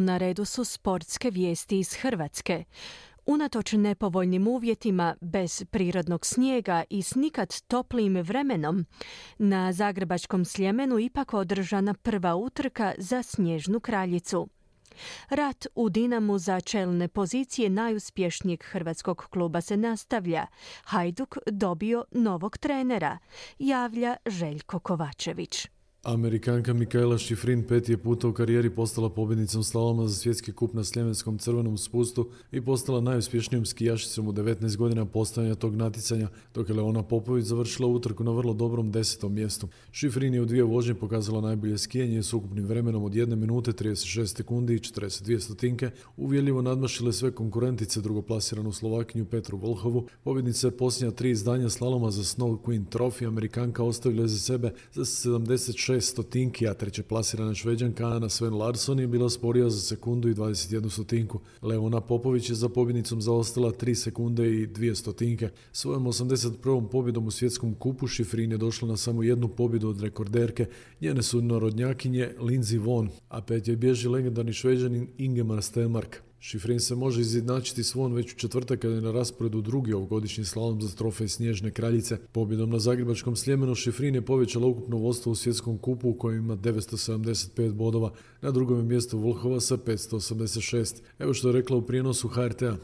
na redu su sportske vijesti iz Hrvatske. Unatoč nepovoljnim uvjetima, bez prirodnog snijega i s nikad toplijim vremenom, na Zagrebačkom Sljemenu ipak održana prva utrka za Snježnu kraljicu. Rat u Dinamu za čelne pozicije najuspješnijeg hrvatskog kluba se nastavlja. Hajduk dobio novog trenera, javlja Željko Kovačević. Amerikanka Mikaela Šifrin peti je puta u karijeri postala pobjednicom slaloma za svjetski kup na Sljemenskom crvenom spustu i postala najuspješnijom skijašicom u 19 godina postojanja tog natjecanja, dok je Leona Popović završila utrku na vrlo dobrom desetom mjestu. Šifrin je u dvije vožnje pokazala najbolje skijanje s ukupnim vremenom od 1 minute 36 sekundi i 42 stotinke, uvjeljivo nadmašile sve konkurentice drugoplasiranu Slovakinju Petru Volhovu. Pobjednica je posljednja tri izdanja slaloma za Snow Queen Trophy Amerikanka ostavila za sebe za 76 šest stotinki, a treće plasirana šveđanka Ana Sven Larsson je bila sporija za sekundu i 21 stotinku. Leona Popović je za pobjednicom zaostala 3 sekunde i 2 stotinke. Svojom 81. pobjedom u svjetskom kupu Šifrin je došla na samo jednu pobjedu od rekorderke, njene su narodnjakinje Lindsey Vonn, a pet je bježi legendarni šveđanin Ingemar Stenmark. Šifrin se može izjednačiti svon već u četvrtak kada je na rasporedu drugi ovogodišnji slalom za trofej Snježne kraljice. Pobjedom na Zagrebačkom Sljemenu Šifrin je povećala ukupno vodstvo u svjetskom kupu u kojem ima 975 bodova, na drugom je mjestu Volhova sa 586. Evo što je rekla u prijenosu HRT-a.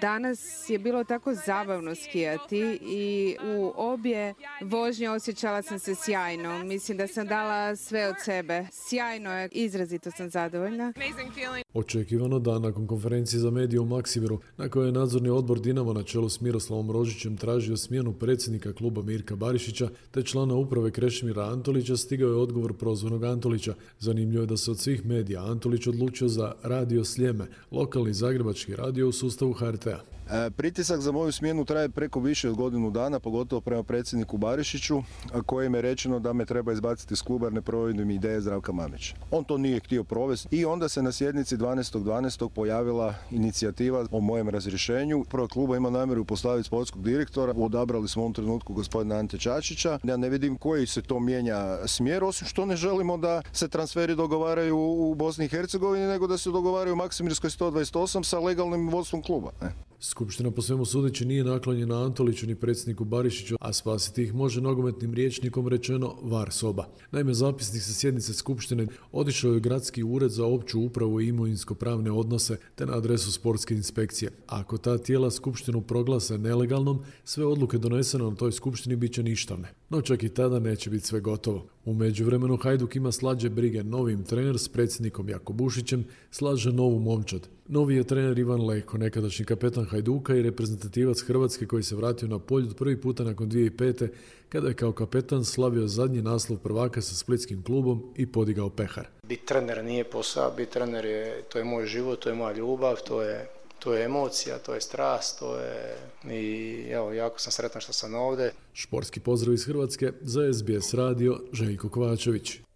Danas je bilo tako zabavno skijati i u obje vožnje osjećala sam se sjajno. Mislim da sam dala sve od sebe. Sjajno je, izrazito sam zadovoljna. Očekivano da nakon konferencije za medije u Maksiviru, na kojoj je nadzorni odbor Dinamo na čelu s Miroslavom Rožićem tražio smjenu predsjednika kluba Mirka Barišića te člana uprave Krešimira Antolića, stigao je odgovor prozvanog Antolića. Zanimljivo je da se od svih medija Antolić odlučio za Radio Sljeme, lokalni zagrebački radio u sustavu HRT-a. E, pritisak za moju smjenu traje preko više od godinu dana, pogotovo prema predsjedniku Barišiću, kojem je rečeno da me treba izbaciti iz kluba jer ne provodim ideje Zdravka Mamića. On to nije htio provesti i onda se na sjednici 12.12. pojavila inicijativa o mojem razrješenju. Prvo kluba ima namjeru postaviti sportskog direktora, odabrali smo u ovom trenutku gospodina Ante Čačića. Ja ne vidim koji se to mijenja smjer, osim što ne želimo da se transferi dogovaraju u Bosni i Hercegovini, nego da se dogovaraju u Maksimirskoj 128 sa legalnim vodstvom kluba. Ne? Skupština po svemu sudeći nije naklonjena Antoliću ni predsjedniku Barišiću, a spasiti ih može nogometnim riječnikom rečeno var soba. Naime, zapisnik sa sjednice Skupštine odišao je gradski ured za opću upravu i imovinsko-pravne odnose te na adresu sportske inspekcije. Ako ta tijela Skupštinu proglase nelegalnom, sve odluke donesene na toj Skupštini bit će ništavne. No čak i tada neće biti sve gotovo. U međuvremenu Hajduk ima slađe brige novim trener s predsjednikom Jakobušićem, slaže novu momčad. Novi je trener Ivan Leko, nekadašnji kapetan Hajduka i reprezentativac Hrvatske koji se vratio na polju prvi puta nakon 2005. kada je kao kapetan slavio zadnji naslov prvaka sa splitskim klubom i podigao pehar. Biti trener nije posao, biti trener je, to je moj život, to je moja ljubav, to je, to je emocija, to je strast, to je i evo, jako sam sretan što sam ovdje. Športski pozdrav iz Hrvatske za SBS radio Željko Kovačević.